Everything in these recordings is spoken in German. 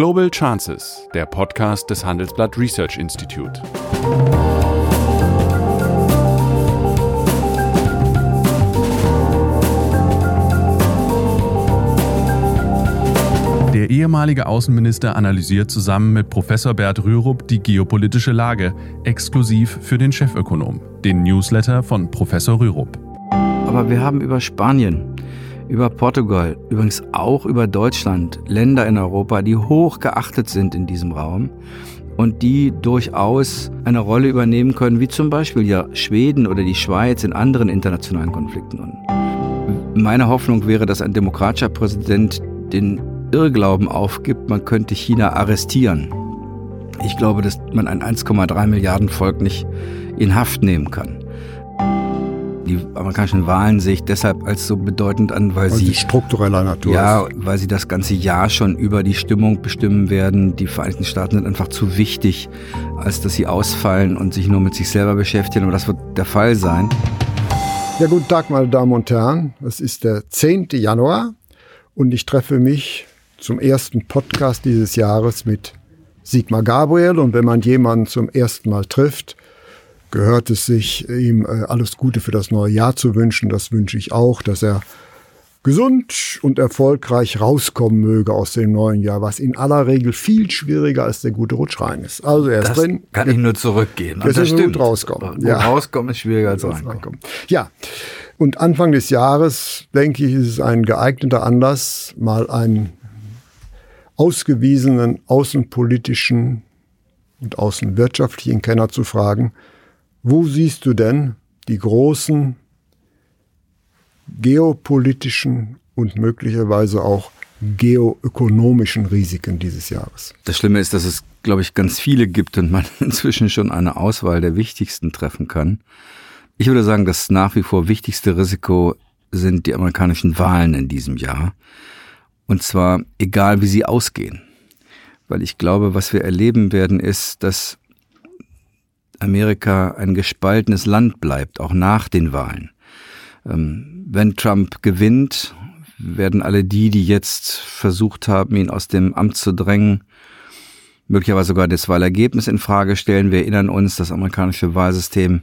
Global Chances, der Podcast des Handelsblatt Research Institute. Der ehemalige Außenminister analysiert zusammen mit Professor Bert Rürup die geopolitische Lage, exklusiv für den Chefökonom, den Newsletter von Professor Rürup. Aber wir haben über Spanien, über Portugal, übrigens auch über Deutschland, Länder in Europa, die hoch geachtet sind in diesem Raum und die durchaus eine Rolle übernehmen können, wie zum Beispiel ja Schweden oder die Schweiz in anderen internationalen Konflikten. Und meine Hoffnung wäre, dass ein demokratischer Präsident den Irrglauben aufgibt, man könnte China arrestieren. Ich glaube, dass man ein 1,3 Milliarden Volk nicht in Haft nehmen kann die amerikanischen Wahlen sehe ich deshalb als so bedeutend an, weil, weil sie struktureller Natur ja, ist. weil sie das ganze Jahr schon über die Stimmung bestimmen werden. Die Vereinigten Staaten sind einfach zu wichtig, als dass sie ausfallen und sich nur mit sich selber beschäftigen. Aber das wird der Fall sein. Ja, guten Tag, meine Damen und Herren. Es ist der 10. Januar und ich treffe mich zum ersten Podcast dieses Jahres mit Sigmar Gabriel. Und wenn man jemanden zum ersten Mal trifft, gehört es sich, ihm äh, alles Gute für das neue Jahr zu wünschen. Das wünsche ich auch, dass er gesund und erfolgreich rauskommen möge aus dem neuen Jahr, was in aller Regel viel schwieriger als der gute Rutsch rein ist. Also er ist das drin. Kann ich nur zurückgehen. Das, das stimmt. Gut rauskommen. Gut ja. rauskommen ist schwieriger als reinkommen. reinkommen. Ja. Und Anfang des Jahres, denke ich, ist es ein geeigneter Anlass, mal einen ausgewiesenen außenpolitischen und außenwirtschaftlichen Kenner zu fragen, wo siehst du denn die großen geopolitischen und möglicherweise auch geoökonomischen Risiken dieses Jahres? Das Schlimme ist, dass es, glaube ich, ganz viele gibt und man inzwischen schon eine Auswahl der wichtigsten treffen kann. Ich würde sagen, das nach wie vor wichtigste Risiko sind die amerikanischen Wahlen in diesem Jahr. Und zwar egal, wie sie ausgehen. Weil ich glaube, was wir erleben werden, ist, dass Amerika ein gespaltenes Land bleibt, auch nach den Wahlen. Ähm, wenn Trump gewinnt, werden alle die, die jetzt versucht haben, ihn aus dem Amt zu drängen, möglicherweise sogar das Wahlergebnis in Frage stellen. Wir erinnern uns, das amerikanische Wahlsystem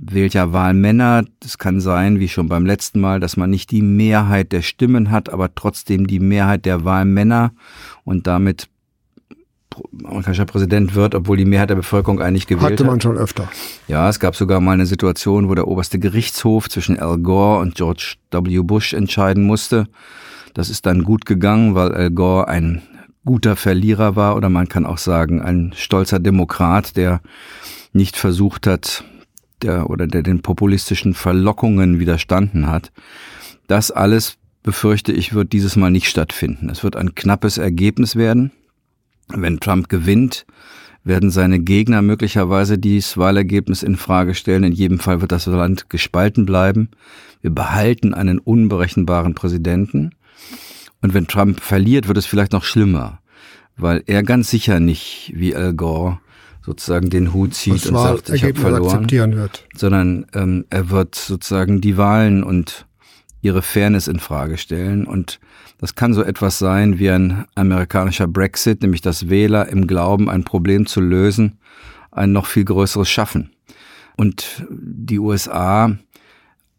wählt ja Wahlmänner. Es kann sein, wie schon beim letzten Mal, dass man nicht die Mehrheit der Stimmen hat, aber trotzdem die Mehrheit der Wahlmänner und damit amerikanischer Präsident wird, obwohl die Mehrheit der Bevölkerung eigentlich gewählt hat. Hatte man schon öfter. Ja, es gab sogar mal eine Situation, wo der oberste Gerichtshof zwischen Al Gore und George W. Bush entscheiden musste. Das ist dann gut gegangen, weil Al Gore ein guter Verlierer war oder man kann auch sagen ein stolzer Demokrat, der nicht versucht hat, der oder der den populistischen Verlockungen widerstanden hat. Das alles befürchte ich, wird dieses Mal nicht stattfinden. Es wird ein knappes Ergebnis werden. Wenn Trump gewinnt, werden seine Gegner möglicherweise dieses Wahlergebnis in Frage stellen. In jedem Fall wird das Land gespalten bleiben. Wir behalten einen unberechenbaren Präsidenten. Und wenn Trump verliert, wird es vielleicht noch schlimmer, weil er ganz sicher nicht wie Al Gore sozusagen den Hut zieht und sagt, ich habe verloren, wird. sondern ähm, er wird sozusagen die Wahlen und ihre Fairness in Frage stellen und das kann so etwas sein wie ein amerikanischer Brexit, nämlich dass Wähler im Glauben, ein Problem zu lösen, ein noch viel größeres schaffen. Und die USA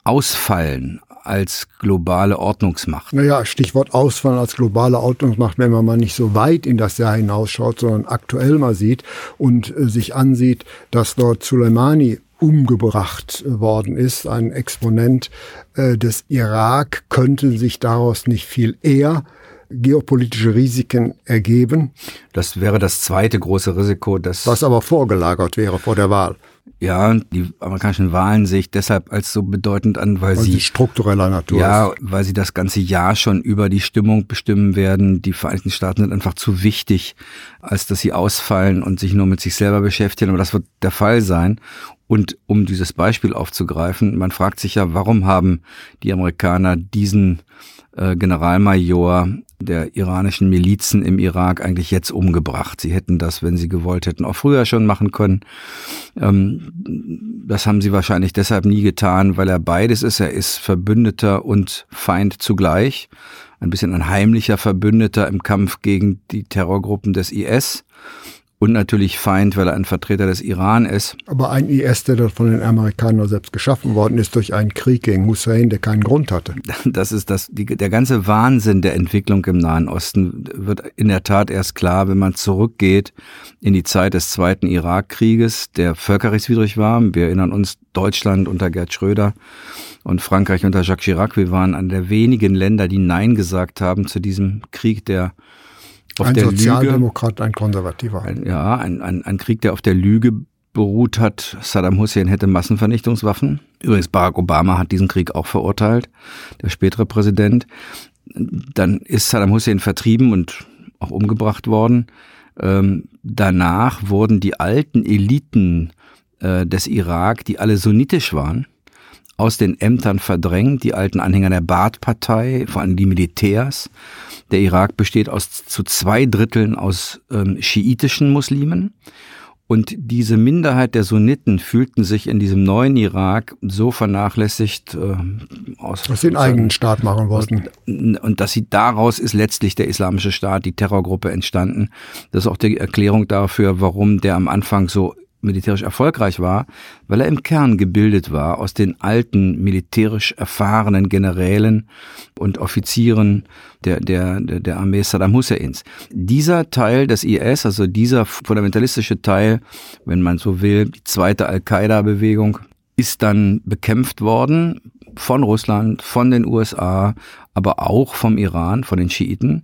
ausfallen als globale Ordnungsmacht. Naja, Stichwort Ausfallen als globale Ordnungsmacht, wenn man mal nicht so weit in das Jahr hinausschaut, sondern aktuell mal sieht und äh, sich ansieht, dass dort Soleimani umgebracht worden ist. Ein Exponent äh, des Irak könnte sich daraus nicht viel eher geopolitische Risiken ergeben. Das wäre das zweite große Risiko, das was aber vorgelagert wäre vor der Wahl. Ja, die amerikanischen Wahlen sehe ich deshalb als so bedeutend an, weil, weil sie struktureller Natur ja, ist. weil sie das ganze Jahr schon über die Stimmung bestimmen werden. Die Vereinigten Staaten sind einfach zu wichtig, als dass sie ausfallen und sich nur mit sich selber beschäftigen. Aber das wird der Fall sein. Und um dieses Beispiel aufzugreifen, man fragt sich ja, warum haben die Amerikaner diesen äh, Generalmajor der iranischen Milizen im Irak eigentlich jetzt umgebracht. Sie hätten das, wenn sie gewollt hätten, auch früher schon machen können. Ähm, das haben sie wahrscheinlich deshalb nie getan, weil er beides ist. Er ist Verbündeter und Feind zugleich. Ein bisschen ein heimlicher Verbündeter im Kampf gegen die Terrorgruppen des IS und natürlich Feind, weil er ein Vertreter des Iran ist. Aber ein IS, der dort von den Amerikanern selbst geschaffen worden ist durch einen Krieg gegen Hussein, der keinen Grund hatte. Das ist das, die, der ganze Wahnsinn der Entwicklung im Nahen Osten wird in der Tat erst klar, wenn man zurückgeht in die Zeit des Zweiten Irakkrieges, der völkerrechtswidrig war. Wir erinnern uns Deutschland unter Gerd Schröder und Frankreich unter Jacques Chirac. Wir waren einer der wenigen Länder, die Nein gesagt haben zu diesem Krieg, der auf ein der Sozialdemokrat, Lüge, ein Konservativer. Ein, ja, ein, ein, ein Krieg, der auf der Lüge beruht hat, Saddam Hussein hätte Massenvernichtungswaffen. Übrigens, Barack Obama hat diesen Krieg auch verurteilt, der spätere Präsident. Dann ist Saddam Hussein vertrieben und auch umgebracht worden. Ähm, danach wurden die alten Eliten äh, des Irak, die alle sunnitisch waren, aus den Ämtern verdrängt, die alten Anhänger der Baath-Partei, vor allem die Militärs. Der Irak besteht aus zu zwei Dritteln aus ähm, schiitischen Muslimen. Und diese Minderheit der Sunniten fühlten sich in diesem neuen Irak so vernachlässigt, äh, aus, dass sie einen eigenen Staat machen wollten. Und, und dass sie daraus ist letztlich der Islamische Staat, die Terrorgruppe entstanden. Das ist auch die Erklärung dafür, warum der am Anfang so militärisch erfolgreich war, weil er im Kern gebildet war aus den alten militärisch erfahrenen Generälen und Offizieren der, der, der Armee Saddam Husseins. Dieser Teil des IS, also dieser fundamentalistische Teil, wenn man so will, die zweite Al-Qaida-Bewegung, ist dann bekämpft worden von Russland, von den USA, aber auch vom Iran, von den Schiiten.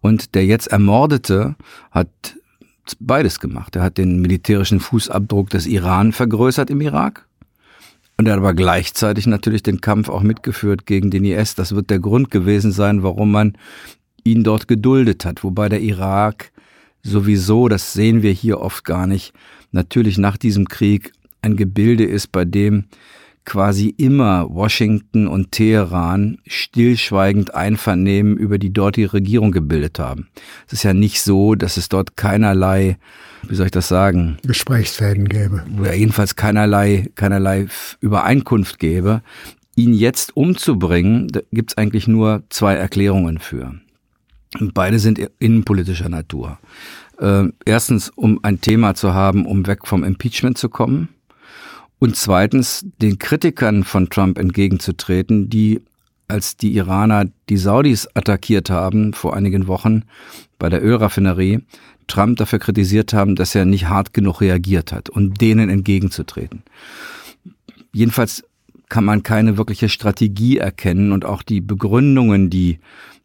Und der jetzt Ermordete hat beides gemacht. Er hat den militärischen Fußabdruck des Iran vergrößert im Irak. Und er hat aber gleichzeitig natürlich den Kampf auch mitgeführt gegen den IS. Das wird der Grund gewesen sein, warum man ihn dort geduldet hat. Wobei der Irak sowieso, das sehen wir hier oft gar nicht, natürlich nach diesem Krieg ein Gebilde ist, bei dem quasi immer Washington und Teheran stillschweigend Einvernehmen über die dortige Regierung gebildet haben. Es ist ja nicht so, dass es dort keinerlei, wie soll ich das sagen? Gesprächsfäden gäbe. Oder jedenfalls keinerlei, keinerlei Übereinkunft gäbe. Ihn jetzt umzubringen, da gibt es eigentlich nur zwei Erklärungen für. beide sind innenpolitischer Natur. Äh, erstens, um ein Thema zu haben, um weg vom Impeachment zu kommen und zweitens, den Kritikern von Trump entgegenzutreten, die als die Iraner die Saudis attackiert haben vor einigen Wochen bei der Ölraffinerie, Trump dafür kritisiert haben, dass er nicht hart genug reagiert hat und denen entgegenzutreten. Jedenfalls kann man keine wirkliche Strategie erkennen und auch die Begründungen, die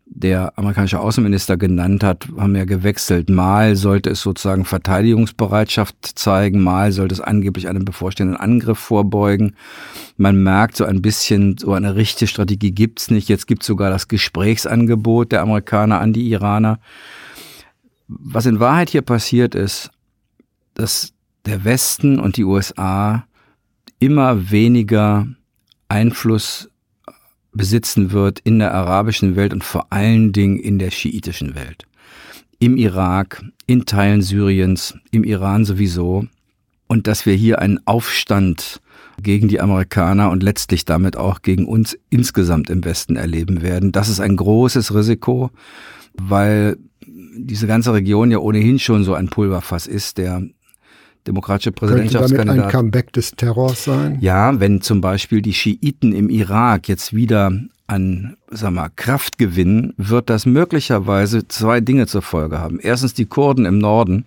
der amerikanische Außenminister genannt hat, haben ja gewechselt. Mal sollte es sozusagen Verteidigungsbereitschaft zeigen, mal sollte es angeblich einem bevorstehenden Angriff vorbeugen. Man merkt so ein bisschen, so eine richtige Strategie gibt's nicht. Jetzt gibt's sogar das Gesprächsangebot der Amerikaner an die Iraner. Was in Wahrheit hier passiert ist, dass der Westen und die USA immer weniger Einfluss besitzen wird in der arabischen Welt und vor allen Dingen in der schiitischen Welt. Im Irak, in Teilen Syriens, im Iran sowieso. Und dass wir hier einen Aufstand gegen die Amerikaner und letztlich damit auch gegen uns insgesamt im Westen erleben werden. Das ist ein großes Risiko, weil diese ganze Region ja ohnehin schon so ein Pulverfass ist, der demokratische Präsidentschaftskandidat. Könnte damit ein Comeback des Terrors sein? Ja, wenn zum Beispiel die Schiiten im Irak jetzt wieder an sag mal, Kraft gewinnen, wird das möglicherweise zwei Dinge zur Folge haben. Erstens, die Kurden im Norden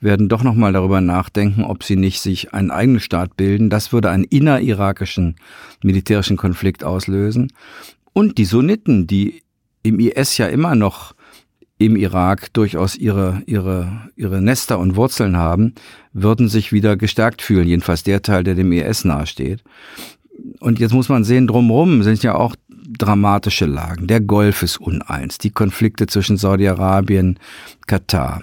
werden doch nochmal darüber nachdenken, ob sie nicht sich einen eigenen Staat bilden. Das würde einen innerirakischen militärischen Konflikt auslösen. Und die Sunniten, die im IS ja immer noch im Irak durchaus ihre, ihre, ihre Nester und Wurzeln haben, würden sich wieder gestärkt fühlen, jedenfalls der Teil, der dem IS nahesteht. Und jetzt muss man sehen, drumherum sind ja auch dramatische Lagen. Der Golf ist uneins, die Konflikte zwischen Saudi-Arabien, Katar.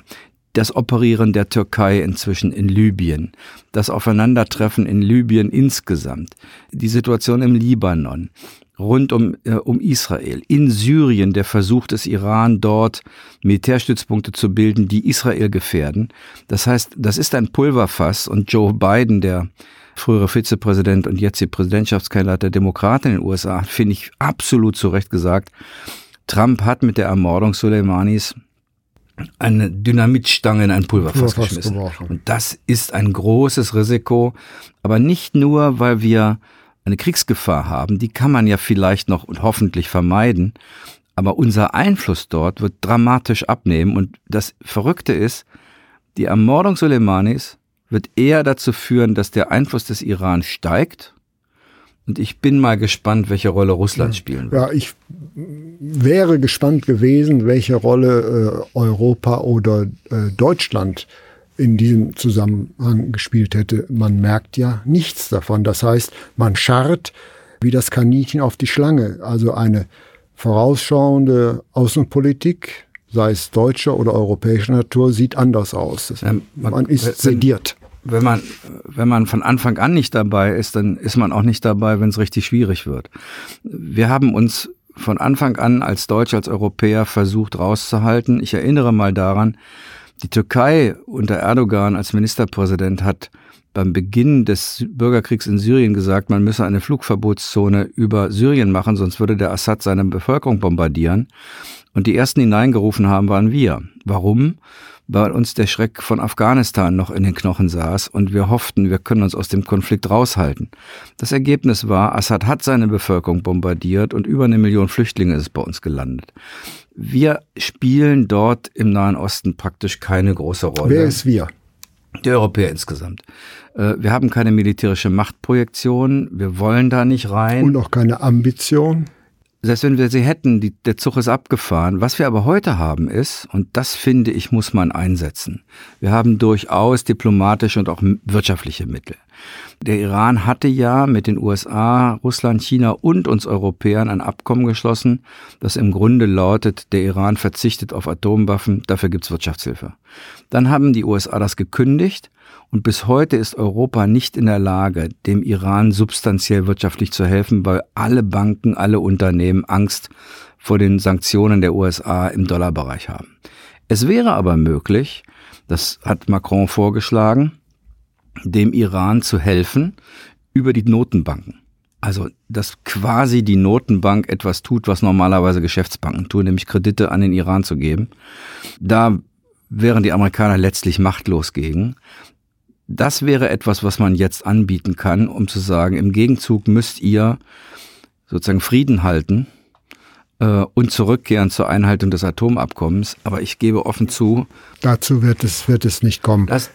das Operieren der Türkei inzwischen in Libyen, das Aufeinandertreffen in Libyen insgesamt, die Situation im Libanon, rund um, äh, um Israel, in Syrien der Versuch des Iran dort Militärstützpunkte zu bilden, die Israel gefährden. Das heißt, das ist ein Pulverfass und Joe Biden, der frühere Vizepräsident und jetzt die Präsidentschaftskandidat der Demokraten in den USA, finde ich absolut zu Recht gesagt, Trump hat mit der Ermordung Soleimanis eine Dynamitstange in ein Pulverfass geschmissen. Und das ist ein großes Risiko, aber nicht nur, weil wir eine Kriegsgefahr haben, die kann man ja vielleicht noch und hoffentlich vermeiden, aber unser Einfluss dort wird dramatisch abnehmen. Und das Verrückte ist, die Ermordung Soleimanis wird eher dazu führen, dass der Einfluss des Iran steigt. Und ich bin mal gespannt, welche Rolle Russland spielen wird. Ja, ich wäre gespannt gewesen, welche Rolle äh, Europa oder äh, Deutschland in diesem Zusammenhang gespielt hätte. Man merkt ja nichts davon. Das heißt, man scharrt wie das Kaninchen auf die Schlange. Also eine vorausschauende Außenpolitik, sei es deutscher oder europäischer Natur, sieht anders aus. Man, man ist sediert wenn man, wenn man von Anfang an nicht dabei ist, dann ist man auch nicht dabei, wenn es richtig schwierig wird. Wir haben uns von Anfang an als Deutsche, als Europäer versucht rauszuhalten. Ich erinnere mal daran, die Türkei unter Erdogan als Ministerpräsident hat beim Beginn des Bürgerkriegs in Syrien gesagt, man müsse eine Flugverbotszone über Syrien machen, sonst würde der Assad seine Bevölkerung bombardieren. Und die ersten, die hineingerufen haben, waren wir. Warum? weil uns der Schreck von Afghanistan noch in den Knochen saß und wir hofften, wir können uns aus dem Konflikt raushalten. Das Ergebnis war, Assad hat seine Bevölkerung bombardiert und über eine Million Flüchtlinge ist bei uns gelandet. Wir spielen dort im Nahen Osten praktisch keine große Rolle. Wer ist wir? Die Europäer insgesamt. Äh, wir haben keine militärische Machtprojektion, wir wollen da nicht rein. Und auch keine Ambition selbst wenn wir sie hätten, die, der Zug ist abgefahren. Was wir aber heute haben ist, und das finde ich, muss man einsetzen. Wir haben durchaus diplomatische und auch wirtschaftliche Mittel. Der Iran hatte ja mit den USA, Russland, China und uns Europäern ein Abkommen geschlossen, das im Grunde lautet, der Iran verzichtet auf Atomwaffen, dafür gibt's Wirtschaftshilfe. Dann haben die USA das gekündigt und bis heute ist Europa nicht in der Lage, dem Iran substanziell wirtschaftlich zu helfen, weil alle Banken, alle Unternehmen Angst vor den Sanktionen der USA im Dollarbereich haben. Es wäre aber möglich, das hat Macron vorgeschlagen, dem Iran zu helfen über die Notenbanken. Also, dass quasi die Notenbank etwas tut, was normalerweise Geschäftsbanken tun, nämlich Kredite an den Iran zu geben. Da wären die Amerikaner letztlich machtlos gegen. Das wäre etwas, was man jetzt anbieten kann, um zu sagen, im Gegenzug müsst ihr sozusagen Frieden halten und zurückkehren zur Einhaltung des Atomabkommens. Aber ich gebe offen zu. Dazu wird es, wird es nicht kommen. Das,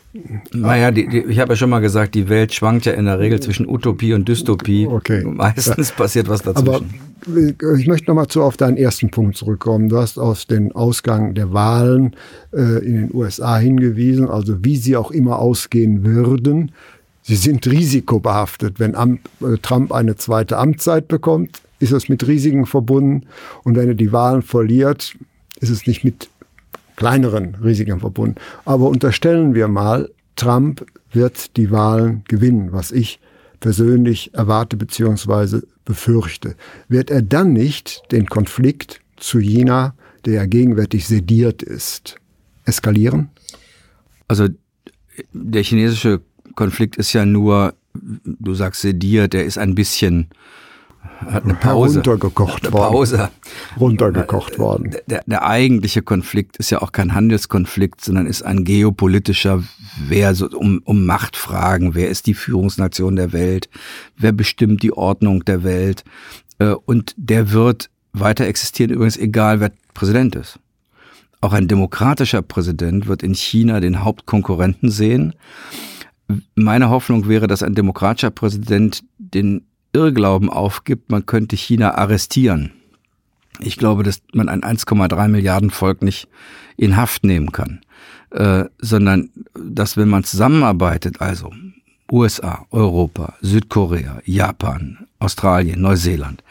naja, die, die, ich habe ja schon mal gesagt, die Welt schwankt ja in der Regel zwischen Utopie und Dystopie. Okay. Meistens passiert was dazwischen. Aber ich möchte nochmal zu auf deinen ersten Punkt zurückkommen. Du hast aus dem Ausgang der Wahlen äh, in den USA hingewiesen, also wie sie auch immer ausgehen würden. Sie sind risikobehaftet. Wenn äh, Trump eine zweite Amtszeit bekommt, ist es mit Risiken verbunden. Und wenn er die Wahlen verliert, ist es nicht mit kleineren Risiken verbunden. Aber unterstellen wir mal, Trump wird die Wahlen gewinnen, was ich persönlich erwarte bzw. befürchte. Wird er dann nicht den Konflikt zu China, der ja gegenwärtig sediert ist, eskalieren? Also der chinesische Konflikt ist ja nur, du sagst sediert, der ist ein bisschen hat eine Pause. Runtergekocht eine worden. Pause. Runtergekocht worden. Der, der, eigentliche Konflikt ist ja auch kein Handelskonflikt, sondern ist ein geopolitischer, wer so um, um Machtfragen, wer ist die Führungsnation der Welt, wer bestimmt die Ordnung der Welt. Äh, und der wird weiter existieren, übrigens egal wer Präsident ist. Auch ein demokratischer Präsident wird in China den Hauptkonkurrenten sehen. Meine Hoffnung wäre, dass ein demokratischer Präsident den Irrglauben aufgibt, man könnte China arrestieren. Ich glaube, dass man ein 1,3 Milliarden Volk nicht in Haft nehmen kann, äh, sondern dass wenn man zusammenarbeitet, also USA, Europa, Südkorea, Japan, Australien, Neuseeland,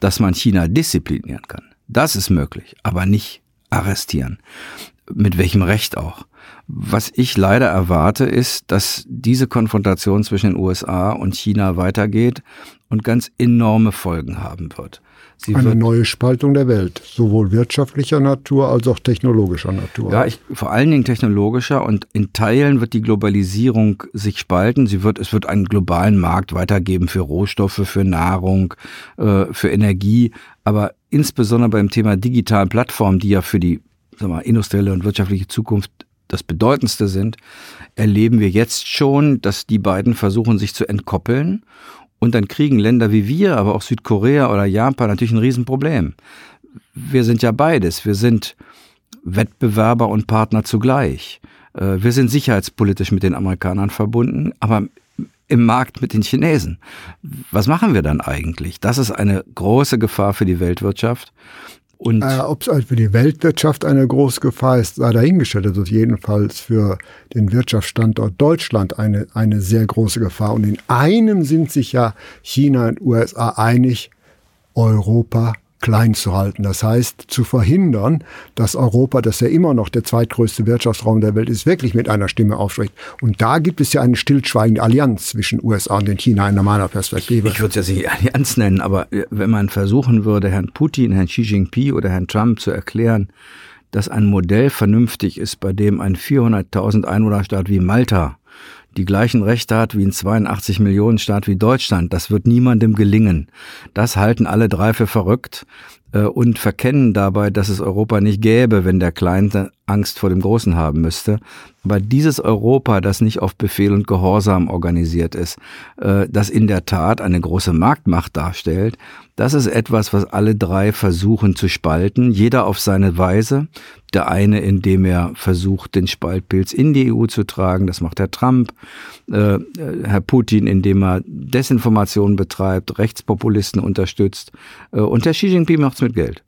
dass man China disziplinieren kann. Das ist möglich, aber nicht arrestieren. Mit welchem Recht auch. Was ich leider erwarte, ist, dass diese Konfrontation zwischen den USA und China weitergeht und ganz enorme Folgen haben wird. Sie eine neue Spaltung der Welt, sowohl wirtschaftlicher Natur als auch technologischer Natur. Ja, ich, vor allen Dingen technologischer und in Teilen wird die Globalisierung sich spalten. Sie wird, es wird einen globalen Markt weitergeben für Rohstoffe, für Nahrung, äh, für Energie, aber insbesondere beim Thema digitalen Plattformen, die ja für die sag mal, industrielle und wirtschaftliche Zukunft das Bedeutendste sind, erleben wir jetzt schon, dass die beiden versuchen, sich zu entkoppeln und dann kriegen Länder wie wir, aber auch Südkorea oder Japan natürlich ein Riesenproblem. Wir sind ja beides. Wir sind Wettbewerber und Partner zugleich. Äh, wir sind sicherheitspolitisch mit den Amerikanern verbunden, aber im Markt mit den Chinesen. Was machen wir dann eigentlich? Das ist eine große Gefahr für die Weltwirtschaft. Und äh, Ob es halt für die Weltwirtschaft eine große Gefahr ist, sei dahingestellt. Also jedenfalls für den Wirtschaftsstandort Deutschland eine, eine sehr große Gefahr. Und in einem sind sich ja China und USA einig, Europa klein zu halten. Das heißt, zu verhindern, dass Europa, das ja immer noch der zweitgrößte Wirtschaftsraum der Welt ist, wirklich mit einer Stimme aufspricht. Und da gibt es ja eine stillschweigende Allianz zwischen USA und den China in meiner Perspektive. Ich würde es ja nicht Allianz nennen, aber wenn man versuchen würde, Herrn Putin, Herrn Xi Jinping oder Herrn Trump zu erklären, dass ein Modell vernünftig ist, bei dem ein 400.000 Einwohnerstaat wie Malta die gleichen Rechte hat wie ein 82 Millionen Staat wie Deutschland. Das wird niemandem gelingen. Das halten alle drei für verrückt und verkennen dabei, dass es Europa nicht gäbe, wenn der Kleine Angst vor dem Großen haben müsste. Aber dieses Europa, das nicht auf Befehl und Gehorsam organisiert ist, äh, das in der Tat eine große Marktmacht darstellt, das ist etwas, was alle drei versuchen zu spalten, jeder auf seine Weise. Der eine, indem er versucht, den Spaltpilz in die EU zu tragen, das macht Herr Trump. Äh, Herr Putin, indem er Desinformation betreibt, Rechtspopulisten unterstützt. Äh, und Herr Xi Jinping macht's mit Geld.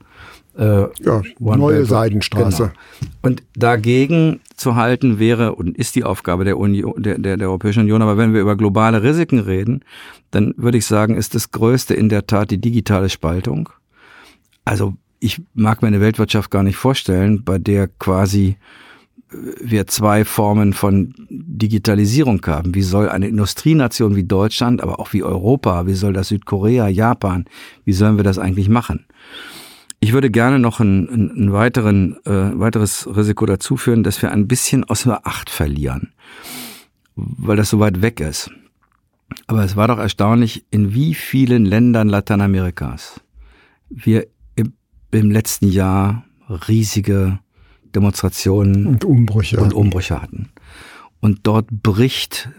Äh, ja, neue Seidenstraße. Genau. Und dagegen zu halten wäre und ist die Aufgabe der, Union, der, der, der Europäischen Union. Aber wenn wir über globale Risiken reden, dann würde ich sagen, ist das Größte in der Tat die digitale Spaltung. Also ich mag mir eine Weltwirtschaft gar nicht vorstellen, bei der quasi äh, wir zwei Formen von Digitalisierung haben. Wie soll eine Industrienation wie Deutschland, aber auch wie Europa, wie soll das Südkorea, Japan, wie sollen wir das eigentlich machen? Ich würde gerne noch ein, ein, ein weiteren, äh, weiteres Risiko dazu führen, dass wir ein bisschen aus der Acht verlieren, weil das so weit weg ist. Aber es war doch erstaunlich, in wie vielen Ländern Lateinamerikas wir im, im letzten Jahr riesige Demonstrationen und Umbrüche, und Umbrüche hatten. Und dort bricht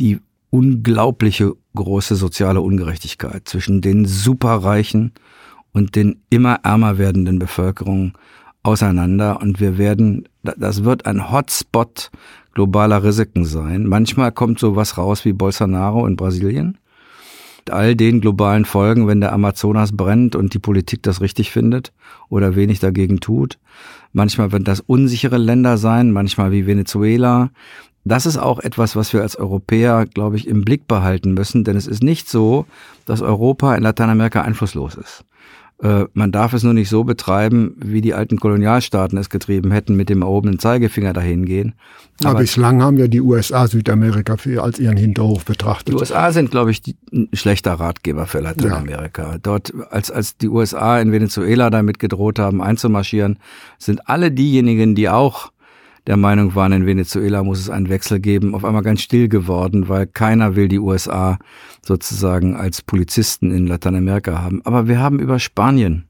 die unglaubliche große soziale Ungerechtigkeit zwischen den Superreichen und den immer ärmer werdenden Bevölkerungen auseinander und wir werden, das wird ein Hotspot globaler Risiken sein. Manchmal kommt sowas raus wie Bolsonaro in Brasilien. All den globalen Folgen, wenn der Amazonas brennt und die Politik das richtig findet oder wenig dagegen tut. Manchmal werden das unsichere Länder sein, manchmal wie Venezuela. Das ist auch etwas, was wir als Europäer, glaube ich, im Blick behalten müssen, denn es ist nicht so, dass Europa in Lateinamerika einflusslos ist. Äh, man darf es nur nicht so betreiben, wie die alten Kolonialstaaten es getrieben hätten, mit dem erhobenen Zeigefinger dahin gehen. Aber, Aber bislang haben ja die USA Südamerika für, als ihren Hinterhof betrachtet. Die USA sind, glaube ich, die, ein schlechter Ratgeber für Lateinamerika. Ja. Dort, als, als die USA in Venezuela damit gedroht haben, einzumarschieren, sind alle diejenigen, die auch der Meinung waren, in Venezuela muss es einen Wechsel geben, auf einmal ganz still geworden, weil keiner will die USA sozusagen als Polizisten in Lateinamerika haben. Aber wir haben über Spanien,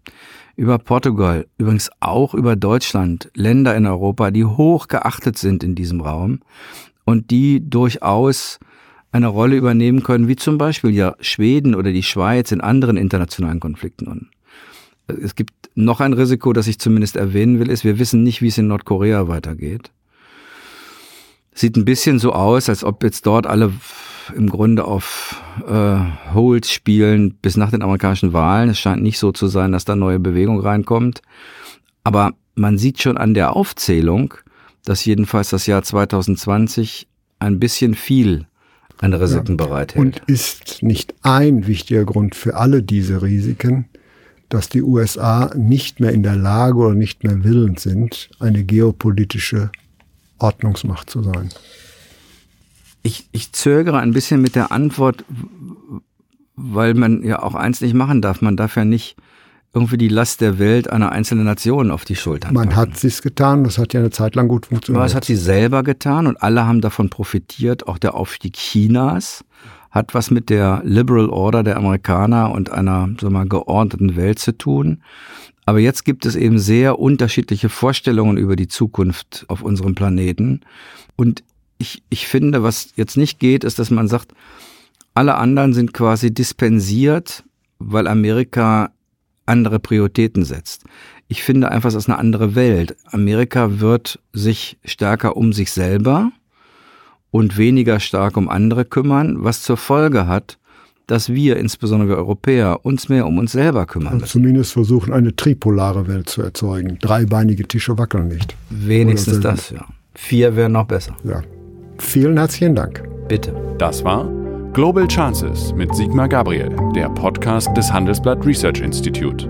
über Portugal, übrigens auch über Deutschland, Länder in Europa, die hoch geachtet sind in diesem Raum und die durchaus eine Rolle übernehmen können, wie zum Beispiel ja Schweden oder die Schweiz in anderen internationalen Konflikten. Es gibt noch ein Risiko, das ich zumindest erwähnen will, ist, wir wissen nicht, wie es in Nordkorea weitergeht. Sieht ein bisschen so aus, als ob jetzt dort alle im Grunde auf äh, Hold spielen bis nach den amerikanischen Wahlen. Es scheint nicht so zu sein, dass da neue Bewegung reinkommt. Aber man sieht schon an der Aufzählung, dass jedenfalls das Jahr 2020 ein bisschen viel an Risiken ja. bereithält. Und ist nicht ein wichtiger Grund für alle diese Risiken, dass die USA nicht mehr in der Lage oder nicht mehr willens sind, eine geopolitische Ordnungsmacht zu sein? Ich, ich zögere ein bisschen mit der Antwort, weil man ja auch eins nicht machen darf. Man darf ja nicht irgendwie die Last der Welt einer einzelnen Nation auf die Schultern Man packen. hat es getan, das hat ja eine Zeit lang gut funktioniert. Aber es hat sie selber getan und alle haben davon profitiert. Auch der Aufstieg Chinas hat was mit der Liberal Order der Amerikaner und einer so mal geordneten Welt zu tun. Aber jetzt gibt es eben sehr unterschiedliche Vorstellungen über die Zukunft auf unserem Planeten. Und ich, ich finde, was jetzt nicht geht, ist, dass man sagt, alle anderen sind quasi dispensiert, weil Amerika andere Prioritäten setzt. Ich finde einfach, es ist eine andere Welt. Amerika wird sich stärker um sich selber und weniger stark um andere kümmern, was zur Folge hat, dass wir, insbesondere wir Europäer, uns mehr um uns selber kümmern. Und zumindest versuchen, eine tripolare Welt zu erzeugen. Dreibeinige Tische wackeln nicht. Wenigstens das, ja. Vier wären noch besser. Ja. Vielen herzlichen Dank. Bitte. Das war Global Chances mit Sigmar Gabriel, der Podcast des Handelsblatt Research Institute.